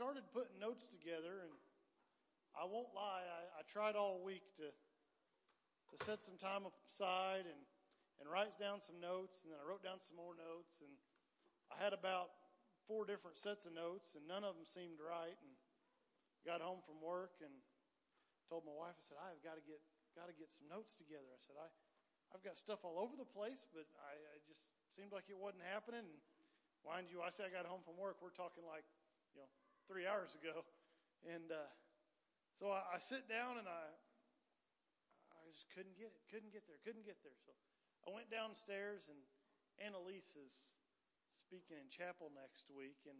started putting notes together, and I won't lie, I, I tried all week to to set some time aside and and write down some notes, and then I wrote down some more notes, and I had about four different sets of notes, and none of them seemed right. And got home from work and told my wife, I said, I've got to get got to get some notes together. I said, I I've got stuff all over the place, but I, I just seemed like it wasn't happening. And mind you, I say I got home from work. We're talking like you know three hours ago, and uh, so I, I sit down and I I just couldn't get it, couldn't get there, couldn't get there. So I went downstairs, and Annalise is speaking in chapel next week, and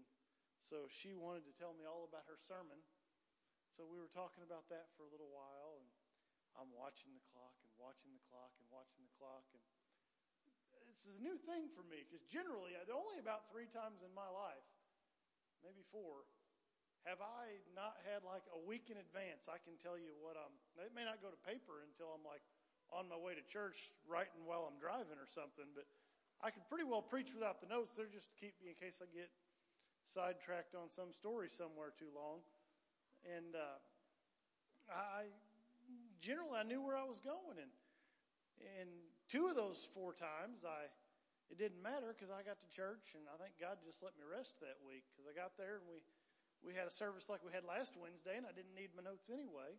so she wanted to tell me all about her sermon. So we were talking about that for a little while, and I'm watching the clock and watching the clock and watching the clock, and this is a new thing for me because generally, only about three times in my life, maybe four, have I not had like a week in advance. I can tell you what I'm. It may not go to paper until I'm like on my way to church writing while I'm driving or something, but I could pretty well preach without the notes. They're just to keep me in case I get sidetracked on some story somewhere too long. And uh, I generally I knew where I was going, and and two of those four times I it didn't matter because I got to church, and I think God just let me rest that week because I got there and we we had a service like we had last Wednesday, and I didn't need my notes anyway.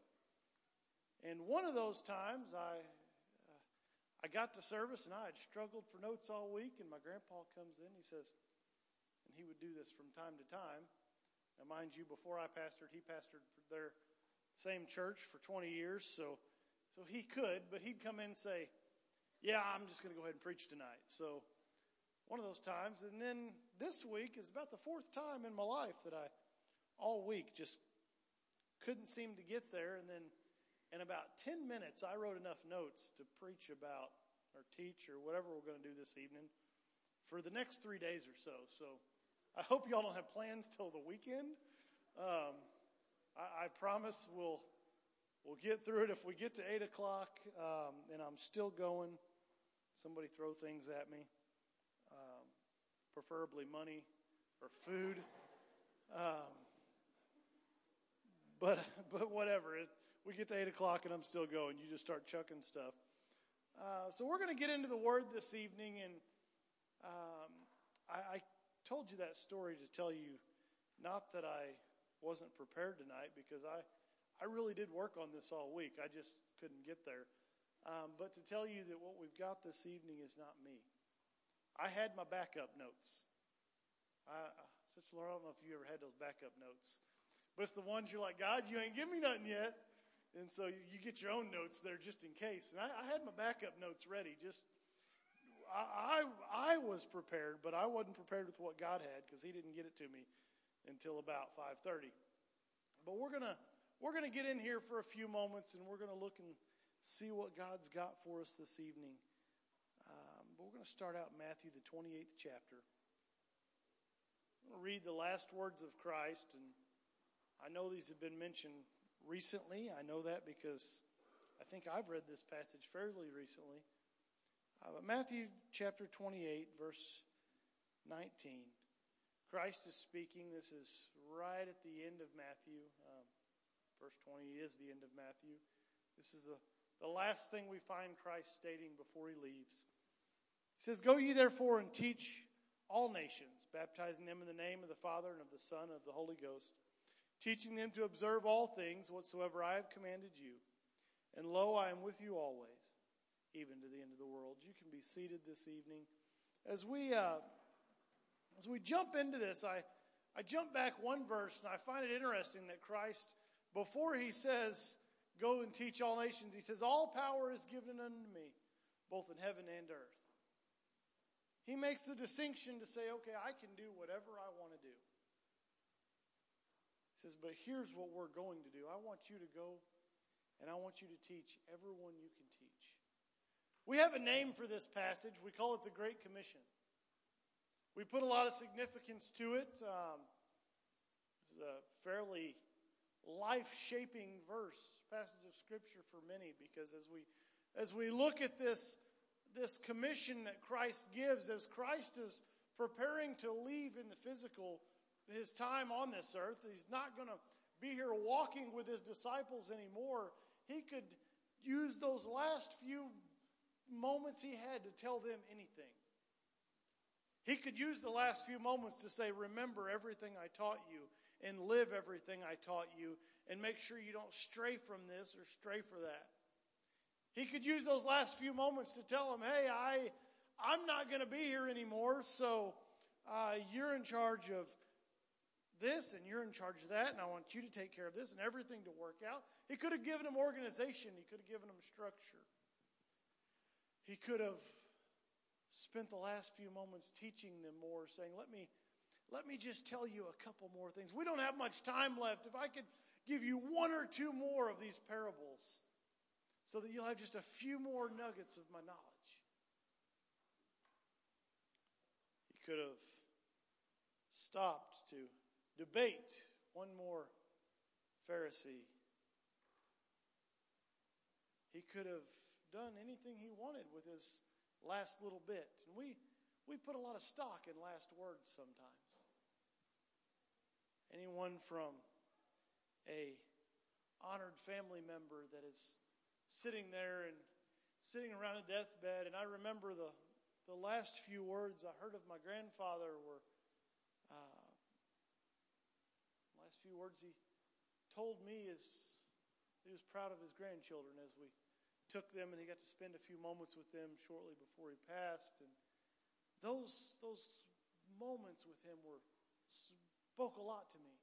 And one of those times I uh, I got to service and I had struggled for notes all week, and my grandpa comes in. He says, and he would do this from time to time. Now, mind you, before I pastored, he pastored for their same church for 20 years, so so he could, but he'd come in and say, "Yeah, I'm just going to go ahead and preach tonight." So one of those times, and then this week is about the fourth time in my life that I all week just couldn't seem to get there, and then in about 10 minutes, I wrote enough notes to preach about or teach or whatever we're going to do this evening for the next three days or so. So I hope y'all don't have plans till the weekend. Um, I, I, promise we'll we'll get through it. If we get to eight o'clock um, and I'm still going, somebody throw things at me, um, preferably money or food. But but whatever. It, we get to 8 o'clock and I'm still going. You just start chucking stuff. Uh, so we're going to get into the Word this evening, and um, I, I told you that story to tell you not that I wasn't prepared tonight because I, I really did work on this all week. I just couldn't get there. Um, but to tell you that what we've got this evening is not me. I had my backup notes. I, such Lord, I don't know if you ever had those backup notes, but it's the ones you're like, God, you ain't give me nothing yet. And so you get your own notes there just in case. And I, I had my backup notes ready. Just I, I, I was prepared, but I wasn't prepared with what God had because He didn't get it to me until about 5:30. But we're gonna we're gonna get in here for a few moments, and we're gonna look and see what God's got for us this evening. Um, but we're gonna start out Matthew the 28th chapter. I'm gonna read the last words of Christ, and I know these have been mentioned recently. I know that because I think I've read this passage fairly recently. Uh, but Matthew chapter 28, verse 19. Christ is speaking. This is right at the end of Matthew. Um, verse 20 is the end of Matthew. This is the, the last thing we find Christ stating before he leaves. He says, Go ye therefore and teach all nations, baptizing them in the name of the Father and of the Son and of the Holy Ghost teaching them to observe all things whatsoever I have commanded you. And lo, I am with you always, even to the end of the world. You can be seated this evening. As we uh, as we jump into this, I I jump back one verse, and I find it interesting that Christ, before he says, "Go and teach all nations," he says, "All power is given unto me, both in heaven and earth." He makes the distinction to say, "Okay, I can do whatever I want to do." Says, But here's what we're going to do. I want you to go and I want you to teach everyone you can teach. We have a name for this passage. We call it the Great Commission. We put a lot of significance to it. Um, it's a fairly life shaping verse, passage of Scripture for many, because as we, as we look at this, this commission that Christ gives, as Christ is preparing to leave in the physical his time on this earth. He's not going to be here walking with his disciples anymore. He could use those last few moments he had to tell them anything. He could use the last few moments to say, Remember everything I taught you and live everything I taught you and make sure you don't stray from this or stray for that. He could use those last few moments to tell them, Hey, I, I'm not going to be here anymore, so uh, you're in charge of this and you're in charge of that, and I want you to take care of this and everything to work out. He could have given them organization, he could have given them structure. He could have spent the last few moments teaching them more, saying, Let me, let me just tell you a couple more things. We don't have much time left. If I could give you one or two more of these parables so that you'll have just a few more nuggets of my knowledge. He could have stopped to debate one more Pharisee. He could have done anything he wanted with his last little bit. And we, we put a lot of stock in last words sometimes. Anyone from a honored family member that is sitting there and sitting around a deathbed, and I remember the, the last few words I heard of my grandfather were uh, last few words he told me is he was proud of his grandchildren as we took them and he got to spend a few moments with them shortly before he passed. And those, those moments with him were spoke a lot to me.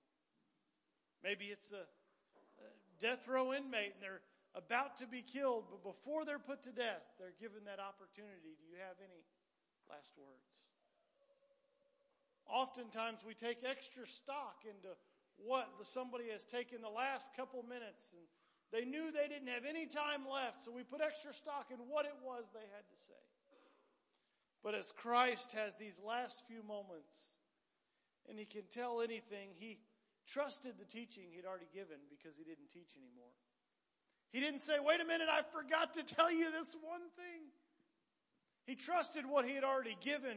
Maybe it's a, a death row inmate and they're about to be killed, but before they're put to death, they're given that opportunity. Do you have any last words? Oftentimes we take extra stock into what the, somebody has taken the last couple minutes and they knew they didn't have any time left, so we put extra stock in what it was they had to say. But as Christ has these last few moments, and he can tell anything, he trusted the teaching he'd already given because he didn't teach anymore. He didn't say, wait a minute, I forgot to tell you this one thing. He trusted what he had already given.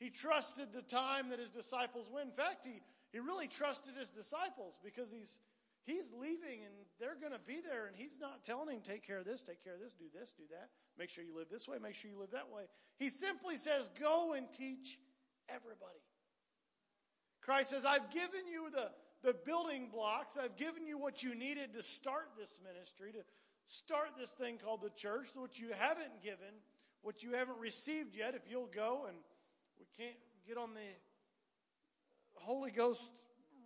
He trusted the time that his disciples went. In fact, he, he really trusted his disciples because he's He's leaving and they're going to be there, and he's not telling him, take care of this, take care of this, do this, do that. Make sure you live this way, make sure you live that way. He simply says, go and teach everybody. Christ says, I've given you the, the building blocks. I've given you what you needed to start this ministry, to start this thing called the church. What you haven't given, what you haven't received yet, if you'll go and we can't get on the Holy Ghost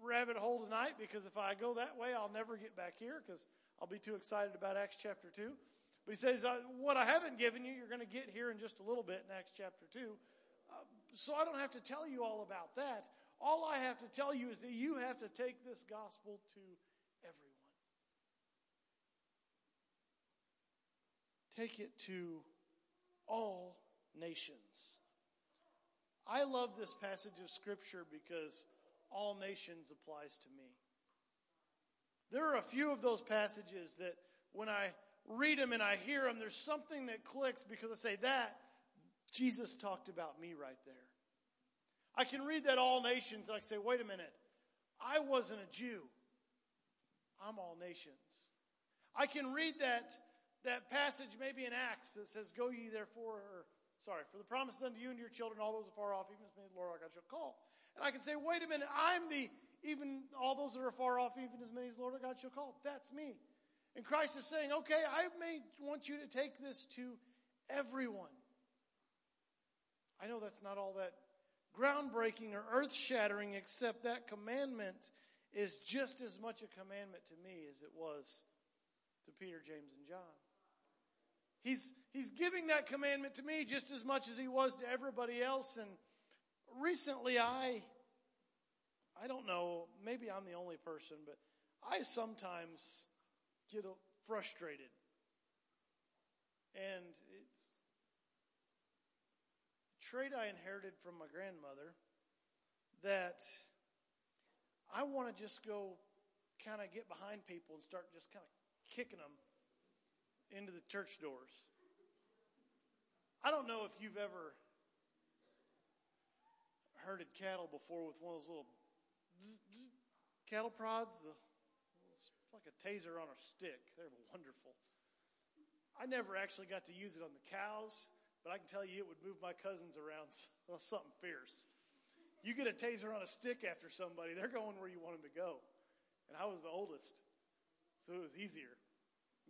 rabbit hole tonight because if I go that way, I'll never get back here because I'll be too excited about Acts chapter 2. But he says, uh, What I haven't given you, you're going to get here in just a little bit in Acts chapter 2. Uh, so I don't have to tell you all about that. All I have to tell you is that you have to take this gospel to everyone. Take it to all nations. I love this passage of Scripture because all nations applies to me. There are a few of those passages that when I read them and I hear them, there's something that clicks because I say, that, Jesus talked about me right there. I can read that all nations and I say, wait a minute, I wasn't a Jew. I'm all nations. I can read that, that passage maybe in Acts that says, Go ye therefore, or sorry, for the promises unto you and your children, all those afar off, even as many the Lord our God shall call. And I can say, wait a minute, I'm the, even all those that are far off, even as many as Lord our God shall call. That's me. And Christ is saying, okay, I may want you to take this to everyone. I know that's not all that groundbreaking or earth shattering, except that commandment is just as much a commandment to me as it was to Peter, James, and John. He's, he's giving that commandment to me just as much as he was to everybody else. And recently I, I don't know, maybe I'm the only person, but I sometimes get frustrated. And it's a trait I inherited from my grandmother that I want to just go kind of get behind people and start just kind of kicking them into the church doors. I don't know if you've ever herded cattle before with one of those little zzz, zzz, cattle prods. The, like a taser on a stick. They're wonderful. I never actually got to use it on the cows, but I can tell you it would move my cousins around something fierce. You get a taser on a stick after somebody, they're going where you want them to go. And I was the oldest, so it was easier.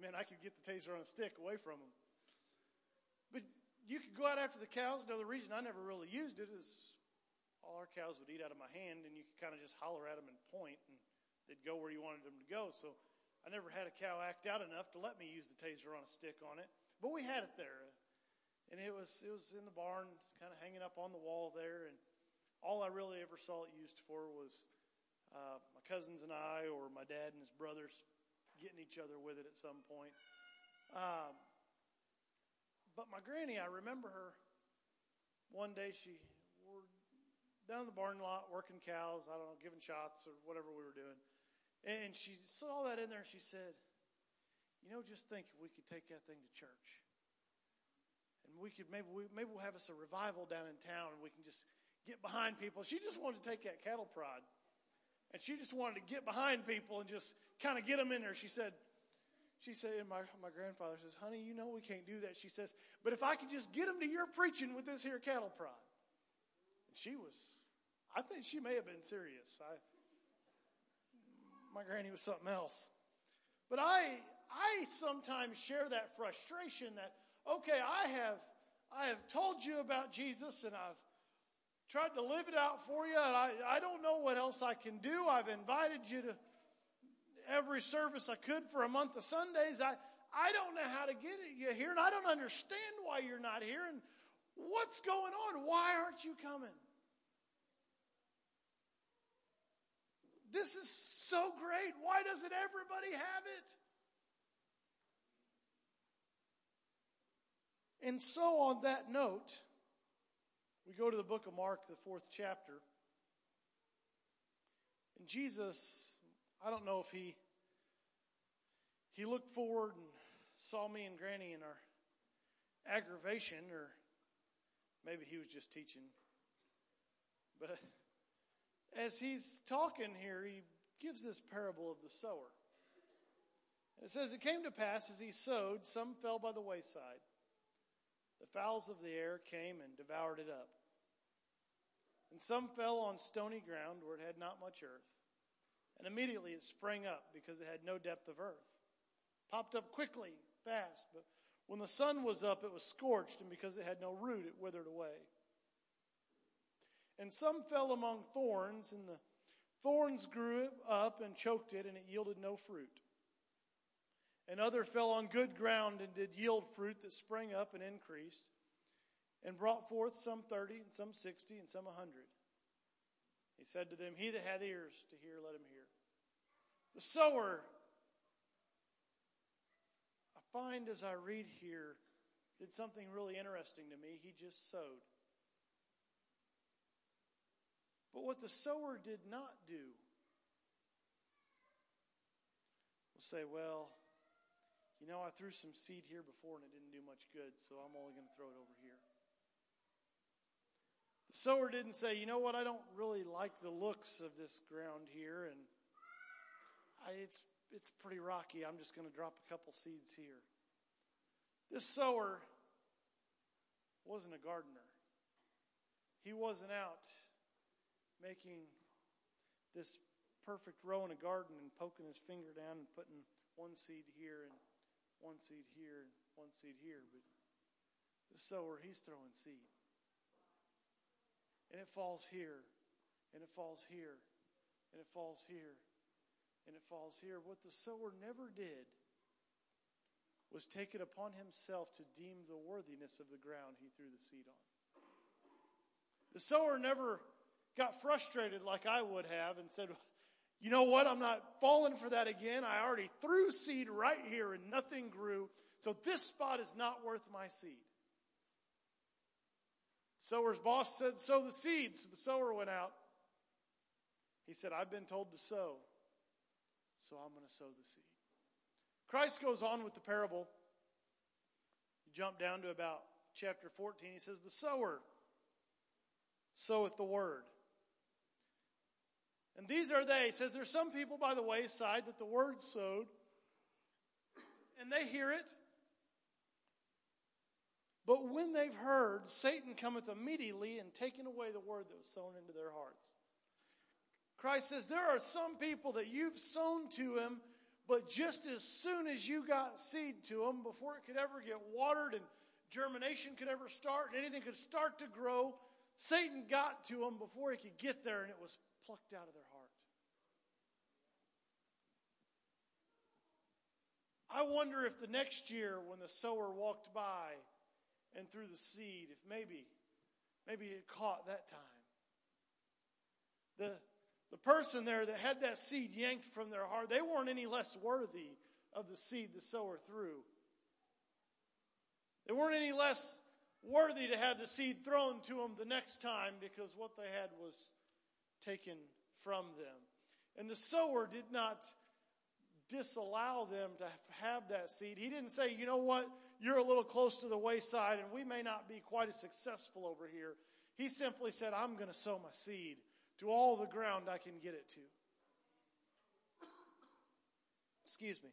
Man, I could get the taser on a stick away from them. But you could go out after the cows. Now, the reason I never really used it is all our cows would eat out of my hand, and you could kind of just holler at them and point, and they'd go where you wanted them to go. So I never had a cow act out enough to let me use the taser on a stick on it. But we had it there, and it was it was in the barn, kind of hanging up on the wall there. And all I really ever saw it used for was uh, my cousins and I, or my dad and his brothers getting each other with it at some point. Um, but my granny, I remember her one day, she down in the barn lot working cows, I don't know, giving shots or whatever we were doing. And she saw that in there and she said, You know, just think if we could take that thing to church. And we could maybe we, maybe we'll have us a revival down in town and we can just get behind people. She just wanted to take that cattle prod. And she just wanted to get behind people and just kind of get them in there. She said, she said, and my, my grandfather says, honey, you know we can't do that. She says, but if I could just get them to your preaching with this here cattle prod. She was, I think she may have been serious. I, my granny was something else. But I, I sometimes share that frustration that, okay, I have, I have told you about Jesus and I've tried to live it out for you. And I, I don't know what else I can do. I've invited you to every service I could for a month of Sundays. I, I don't know how to get you here, and I don't understand why you're not here, and what's going on? Why aren't you coming? This is so great. Why doesn't everybody have it? And so, on that note, we go to the book of Mark, the fourth chapter. And Jesus I don't know if he he looked forward and saw me and Granny in our aggravation, or maybe he was just teaching. But as he's talking here, he gives this parable of the sower. it says, It came to pass as he sowed, some fell by the wayside. The fowls of the air came and devoured it up. And some fell on stony ground where it had not much earth. And immediately it sprang up because it had no depth of earth. Popped up quickly, fast, but when the sun was up, it was scorched, and because it had no root, it withered away. And some fell among thorns, and the thorns grew up and choked it, and it yielded no fruit. And other fell on good ground and did yield fruit that sprang up and increased, and brought forth some thirty, and some sixty, and some a hundred. He said to them, He that hath ears to hear, let him hear. The sower, find as I read here, did something really interesting to me. He just sowed. But what the sower did not do we'll say, Well, you know, I threw some seed here before and it didn't do much good, so I'm only going to throw it over here. The sower didn't say, you know what, I don't really like the looks of this ground here, and I, it's, it's pretty rocky. I'm just going to drop a couple seeds here. This sower wasn't a gardener. He wasn't out making this perfect row in a garden and poking his finger down and putting one seed here and one seed here and one seed here. But the sower, he's throwing seed and it falls here, and it falls here, and it falls here, and it falls here. What the sower never did was take it upon himself to deem the worthiness of the ground he threw the seed on. The sower never got frustrated like I would have and said, You know what? I'm not falling for that again. I already threw seed right here and nothing grew. So this spot is not worth my seed. Sower's boss said, Sow the seeds. So the sower went out. He said, I've been told to sow, so I'm going to sow the seed. Christ goes on with the parable. You jump down to about chapter 14. He says, The sower soweth the word. And these are they. He says there's some people by the wayside that the word sowed, and they hear it. But when they've heard, Satan cometh immediately and taking away the word that was sown into their hearts. Christ says there are some people that you've sown to him, but just as soon as you got seed to them, before it could ever get watered and germination could ever start and anything could start to grow, Satan got to them before he could get there and it was plucked out of their heart. I wonder if the next year when the sower walked by and threw the seed, if maybe, maybe it caught that time. The, the person there that had that seed yanked from their heart, they weren't any less worthy of the seed the sower threw. They weren't any less worthy to have the seed thrown to them the next time because what they had was taken from them. And the sower did not disallow them to have that seed. He didn't say, you know what, you're a little close to the wayside and we may not be quite as successful over here. He simply said, I'm going to sow my seed to all the ground I can get it to. Excuse me.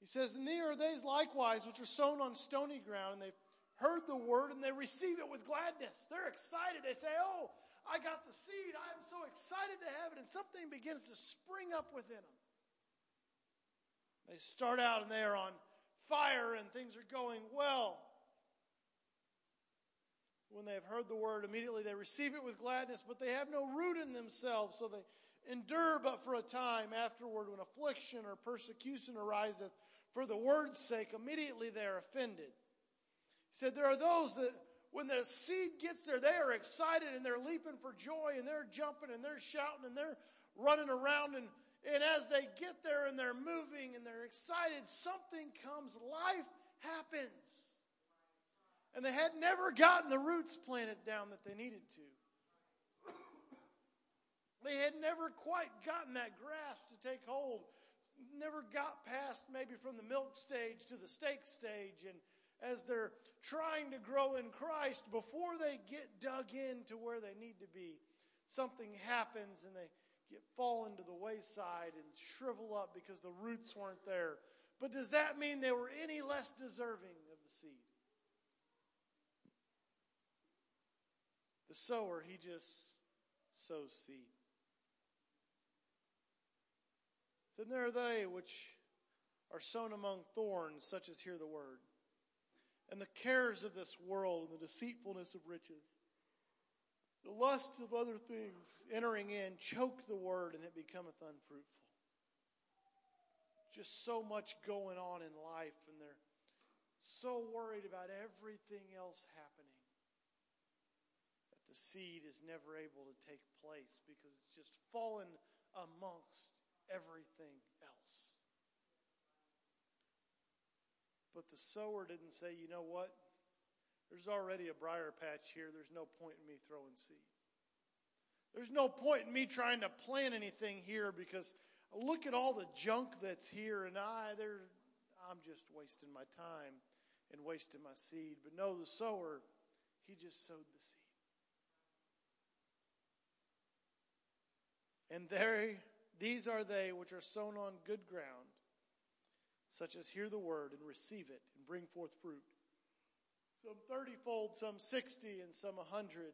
He says, And there are these likewise which are sown on stony ground, and they've heard the word and they receive it with gladness. They're excited. They say, Oh, I got the seed. I am so excited to have it. And something begins to spring up within them. They start out and they are on fire and things are going well. When they have heard the word, immediately they receive it with gladness, but they have no root in themselves, so they endure but for a time. Afterward, when affliction or persecution ariseth for the word's sake, immediately they are offended. He said, There are those that when the seed gets there, they are excited and they're leaping for joy and they're jumping and they're shouting and they're running around. And, and as they get there and they're moving and they're excited, something comes. Life happens. And they had never gotten the roots planted down that they needed to. They had never quite gotten that grasp to take hold. Never got past maybe from the milk stage to the steak stage. And as they're trying to grow in Christ, before they get dug into where they need to be, something happens and they get fall into the wayside and shrivel up because the roots weren't there. But does that mean they were any less deserving of the seed? The sower, he just sows seed. Then there are they which are sown among thorns, such as hear the word and the cares of this world and the deceitfulness of riches. The lusts of other things entering in choke the word and it becometh unfruitful. Just so much going on in life and they're so worried about everything else happening seed is never able to take place because it's just fallen amongst everything else. But the sower didn't say, you know what? There's already a briar patch here. There's no point in me throwing seed. There's no point in me trying to plant anything here because look at all the junk that's here and I I'm just wasting my time and wasting my seed. But no, the sower, he just sowed the seed. And there these are they which are sown on good ground such as hear the word and receive it and bring forth fruit. Some thirtyfold, some 60, and some a 100.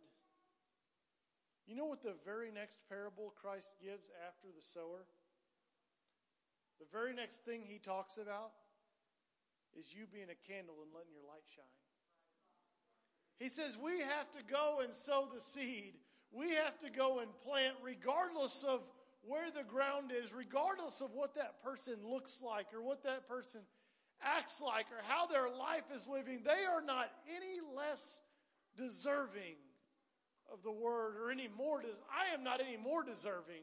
You know what the very next parable Christ gives after the sower? The very next thing he talks about is you being a candle and letting your light shine. He says we have to go and sow the seed. We have to go and plant regardless of where the ground is, regardless of what that person looks like or what that person acts like or how their life is living, they are not any less deserving of the word or any more. Des- I am not any more deserving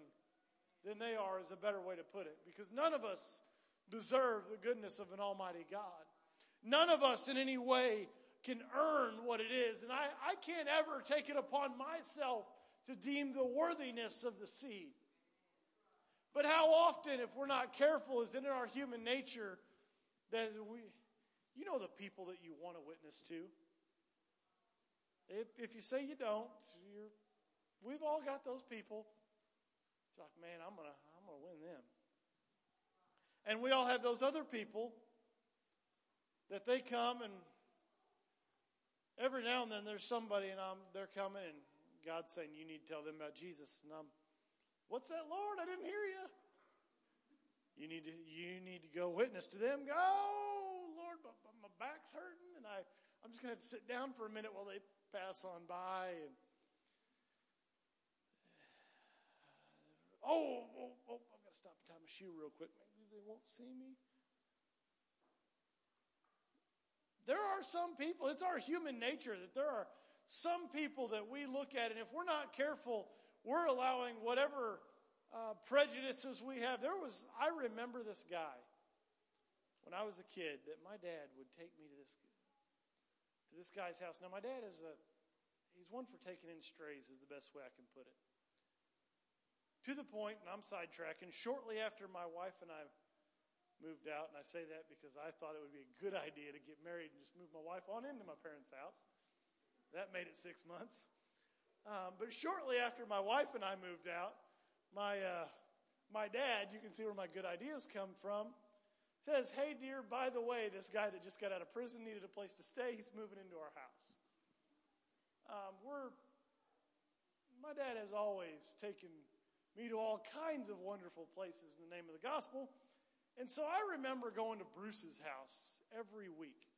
than they are, is a better way to put it, because none of us deserve the goodness of an Almighty God. None of us in any way can earn what it is. And I, I can't ever take it upon myself to deem the worthiness of the seed. But how often, if we're not careful, is it in our human nature that we, you know, the people that you want to witness to. If, if you say you don't, you're we've all got those people. Like, man, I'm gonna I'm gonna win them. And we all have those other people that they come and every now and then there's somebody and I'm they're coming and God's saying you need to tell them about Jesus. And I'm what's that Lord? I didn't hear you you need to you need to go witness to them. Go oh, Lord my, my back's hurting and I I'm just going to sit down for a minute while they pass on by and oh, oh, oh I've got to stop and tie my shoe real quick. Maybe they won't see me. There are some people, it's our human nature that there are some people that we look at, and if we're not careful, we're allowing whatever uh, prejudices we have. There was, I remember this guy when I was a kid that my dad would take me to this to this guy's house. Now my dad is a he's one for taking in strays is the best way I can put it. To the point, and I'm sidetracking. Shortly after my wife and I moved out, and I say that because I thought it would be a good idea to get married and just move my wife on into my parents' house. That made it six months. Um, but shortly after my wife and I moved out, my uh, my dad, you can see where my good ideas come from, says, "Hey, dear, by the way, this guy that just got out of prison needed a place to stay. He's moving into our house." Um, we're my dad has always taken me to all kinds of wonderful places in the name of the gospel. And so I remember going to Bruce's house every week.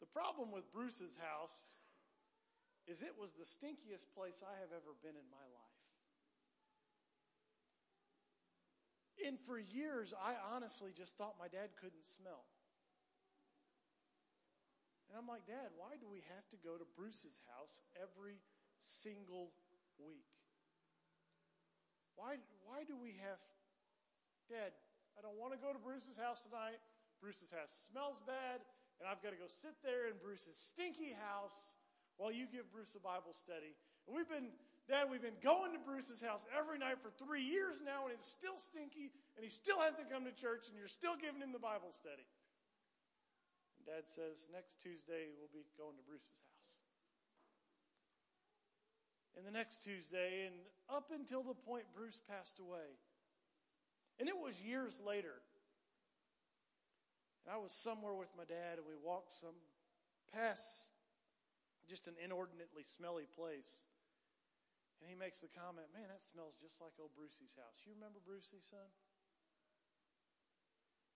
The problem with Bruce's house is it was the stinkiest place I have ever been in my life. And for years, I honestly just thought my dad couldn't smell. And I'm like, Dad, why do we have to go to Bruce's house every single week? Why, why do we have Dad, I don't want to go to Bruce's house tonight. Bruce's house smells bad, and I've got to go sit there in Bruce's stinky house while you give Bruce a Bible study. And we've been, Dad, we've been going to Bruce's house every night for three years now, and it's still stinky, and he still hasn't come to church, and you're still giving him the Bible study. And Dad says, next Tuesday we'll be going to Bruce's house. And the next Tuesday, and up until the point Bruce passed away, and it was years later. And I was somewhere with my dad, and we walked some past just an inordinately smelly place. And he makes the comment, Man, that smells just like old Brucey's house. You remember Brucey, son?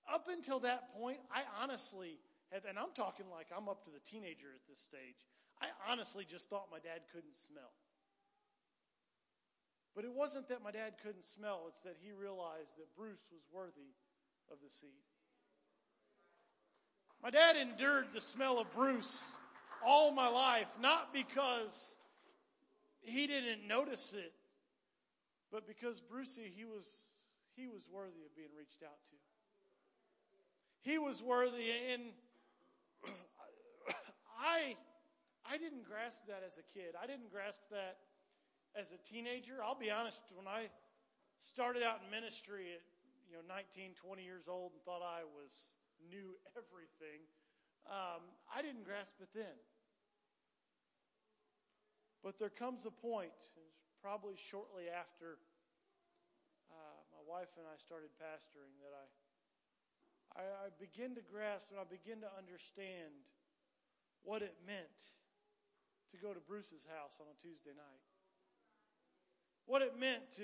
Up until that point, I honestly had, and I'm talking like I'm up to the teenager at this stage, I honestly just thought my dad couldn't smell. But it wasn't that my dad couldn't smell, it's that he realized that Bruce was worthy of the seed. My dad endured the smell of Bruce all my life, not because he didn't notice it, but because Brucey, he was, he was worthy of being reached out to. He was worthy, and I, I didn't grasp that as a kid. I didn't grasp that as a teenager. I'll be honest, when I started out in ministry at you know 19, 20 years old and thought I was knew everything, um, I didn't grasp it then. But there comes a point, probably shortly after uh, my wife and I started pastoring, that I, I, I begin to grasp and I begin to understand what it meant to go to Bruce's house on a Tuesday night what it meant to,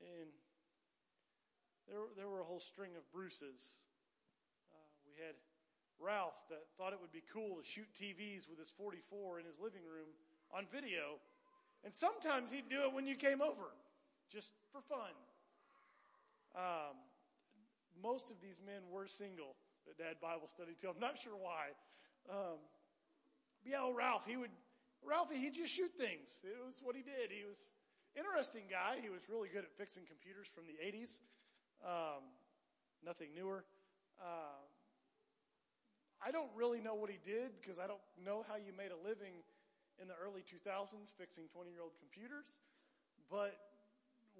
and there, there were a whole string of Bruces. Had Ralph that thought it would be cool to shoot TVs with his 44 in his living room on video. And sometimes he'd do it when you came over, just for fun. Um, most of these men were single that Dad Bible study to. I'm not sure why. Um, yeah, Ralph, he would, Ralphie, he'd just shoot things. It was what he did. He was, Interesting guy. He was really good at fixing computers from the 80s. Um, nothing newer. Uh, I don't really know what he did because I don't know how you made a living in the early 2000s fixing 20 year old computers. But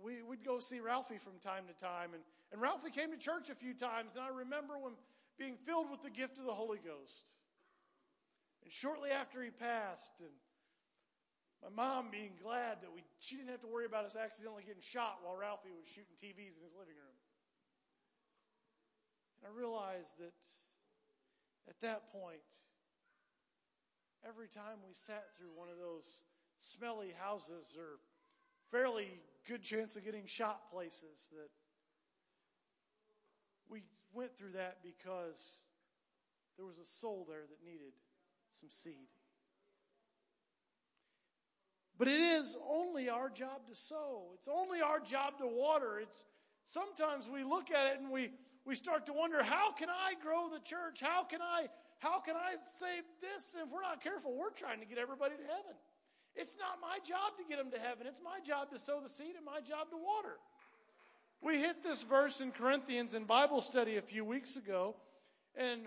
we would go see Ralphie from time to time. And, and Ralphie came to church a few times. And I remember when being filled with the gift of the Holy Ghost. And shortly after he passed, and My mom being glad that we, she didn't have to worry about us accidentally getting shot while Ralphie was shooting TVs in his living room. And I realized that at that point, every time we sat through one of those smelly houses or fairly good chance of getting shot places, that we went through that because there was a soul there that needed some seed. But it is only our job to sow. It's only our job to water. It's sometimes we look at it and we, we start to wonder, how can I grow the church? How can I how can I say this? And if we're not careful, we're trying to get everybody to heaven. It's not my job to get them to heaven. It's my job to sow the seed and my job to water. We hit this verse in Corinthians in Bible study a few weeks ago, and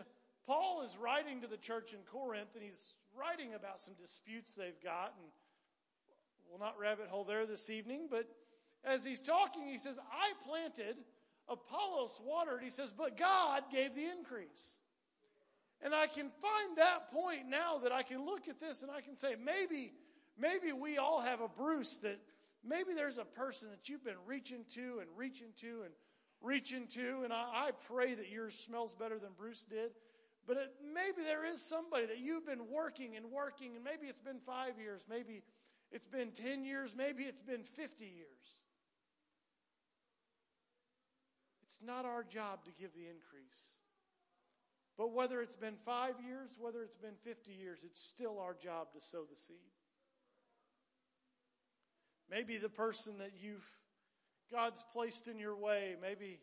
Paul is writing to the church in Corinth, and he's writing about some disputes they've got, and we'll not rabbit hole there this evening, but as he's talking, he says, I planted, Apollos watered. He says, but God gave the increase. And I can find that point now that I can look at this and I can say, maybe, maybe we all have a Bruce that maybe there's a person that you've been reaching to and reaching to and reaching to. And I, I pray that yours smells better than Bruce did. But it, maybe there is somebody that you've been working and working, and maybe it's been five years, maybe it's been 10 years, maybe it's been 50 years. It's not our job to give the increase. But whether it's been five years, whether it's been 50 years, it's still our job to sow the seed. Maybe the person that you've God's placed in your way, maybe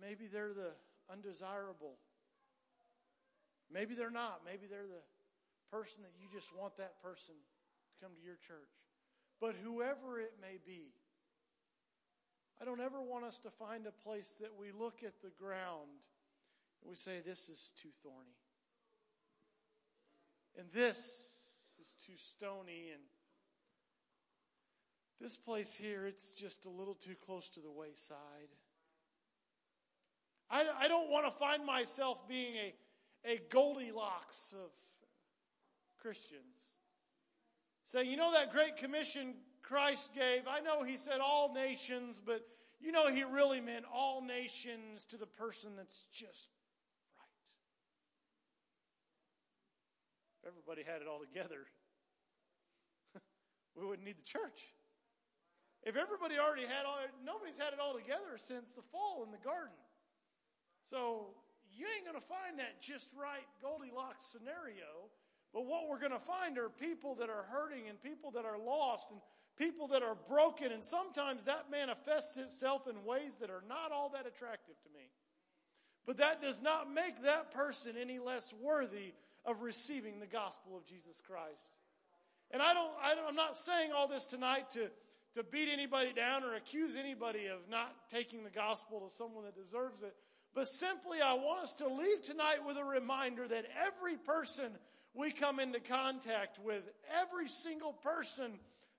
maybe they're the undesirable. Maybe they're not. Maybe they're the person that you just want that person to come to your church. But whoever it may be, I don't ever want us to find a place that we look at the ground and we say, This is too thorny. And this is too stony. And this place here, it's just a little too close to the wayside. I, I don't want to find myself being a, a Goldilocks of Christians. Say, you know that great commission Christ gave? I know he said all nations, but you know he really meant all nations to the person that's just right. If everybody had it all together, we wouldn't need the church. If everybody already had all, nobody's had it all together since the fall in the garden. So you ain't going to find that just right Goldilocks scenario. But what we're going to find are people that are hurting and people that are lost and people that are broken. And sometimes that manifests itself in ways that are not all that attractive to me. But that does not make that person any less worthy of receiving the gospel of Jesus Christ. And I don't, I am not saying all this tonight to, to beat anybody down or accuse anybody of not taking the gospel to someone that deserves it. But simply, I want us to leave tonight with a reminder that every person we come into contact with, every single person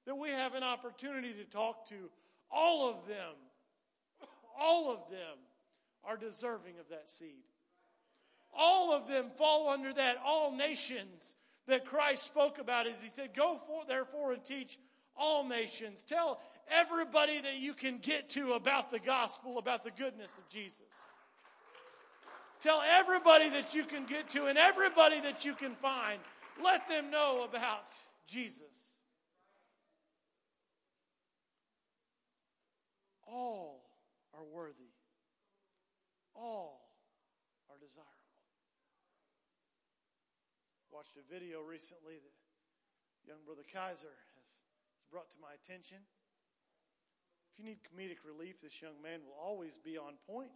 that we have an opportunity to talk to, all of them, all of them are deserving of that seed. All of them fall under that all nations that Christ spoke about as he said, Go for, therefore and teach all nations. Tell everybody that you can get to about the gospel, about the goodness of Jesus. Tell everybody that you can get to and everybody that you can find. Let them know about Jesus. All are worthy. All are desirable watched a video recently that young brother Kaiser has, has brought to my attention. If you need comedic relief, this young man will always be on point.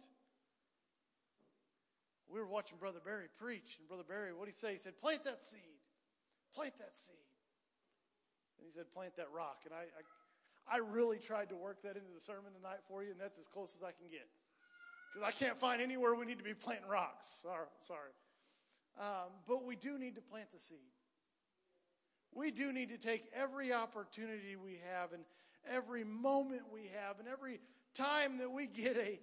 We were watching Brother Barry preach, and Brother Barry, what did he say? He said, Plant that seed. Plant that seed. And he said, Plant that rock. And I, I, I really tried to work that into the sermon tonight for you, and that's as close as I can get. Because I can't find anywhere we need to be planting rocks. Sorry. sorry. Um, but we do need to plant the seed. We do need to take every opportunity we have and every moment we have and every time that we get a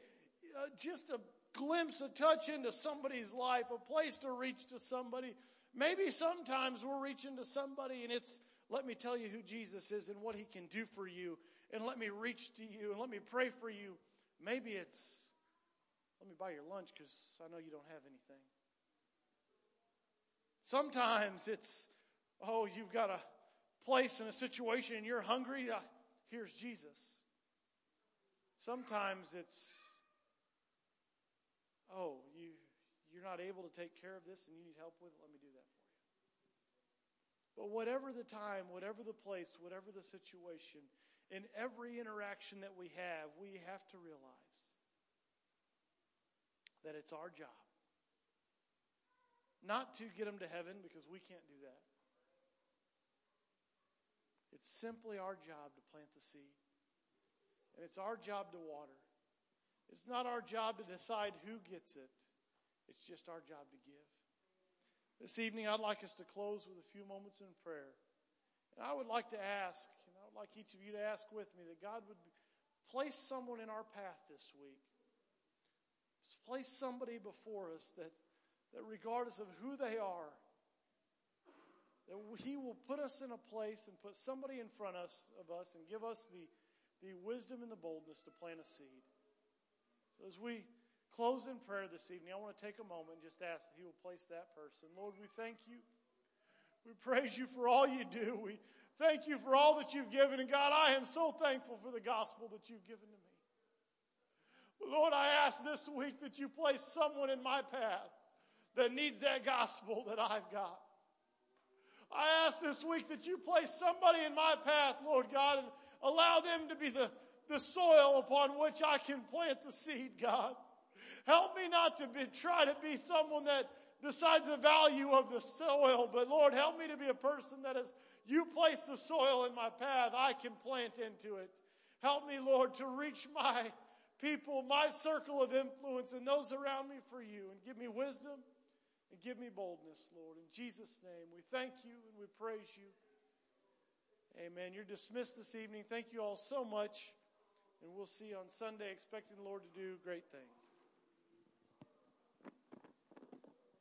uh, just a glimpse, a touch into somebody's life, a place to reach to somebody, maybe sometimes we're reaching to somebody and it's, let me tell you who Jesus is and what he can do for you, and let me reach to you and let me pray for you. Maybe it's, let me buy your lunch because I know you don't have anything. Sometimes it's, oh, you've got a place and a situation and you're hungry. Uh, here's Jesus. Sometimes it's, oh, you, you're not able to take care of this and you need help with it. Let me do that for you. But whatever the time, whatever the place, whatever the situation, in every interaction that we have, we have to realize that it's our job not to get them to heaven because we can't do that. It's simply our job to plant the seed. And it's our job to water. It's not our job to decide who gets it. It's just our job to give. This evening, I'd like us to close with a few moments in prayer. And I would like to ask, and I would like each of you to ask with me, that God would place someone in our path this week. Place somebody before us that that regardless of who they are, that He will put us in a place and put somebody in front of us, of us and give us the, the wisdom and the boldness to plant a seed. So as we close in prayer this evening, I want to take a moment and just ask that He will place that person. Lord, we thank you. We praise you for all you do. We thank you for all that you've given. And God, I am so thankful for the gospel that you've given to me. Lord, I ask this week that you place someone in my path that needs that gospel that I've got. I ask this week that you place somebody in my path, Lord God, and allow them to be the, the soil upon which I can plant the seed, God. Help me not to be, try to be someone that decides the value of the soil, but Lord, help me to be a person that as you place the soil in my path, I can plant into it. Help me, Lord, to reach my people, my circle of influence, and those around me for you, and give me wisdom and give me boldness, Lord. In Jesus' name, we thank you and we praise you. Amen. You're dismissed this evening. Thank you all so much. And we'll see you on Sunday, expecting the Lord to do great things.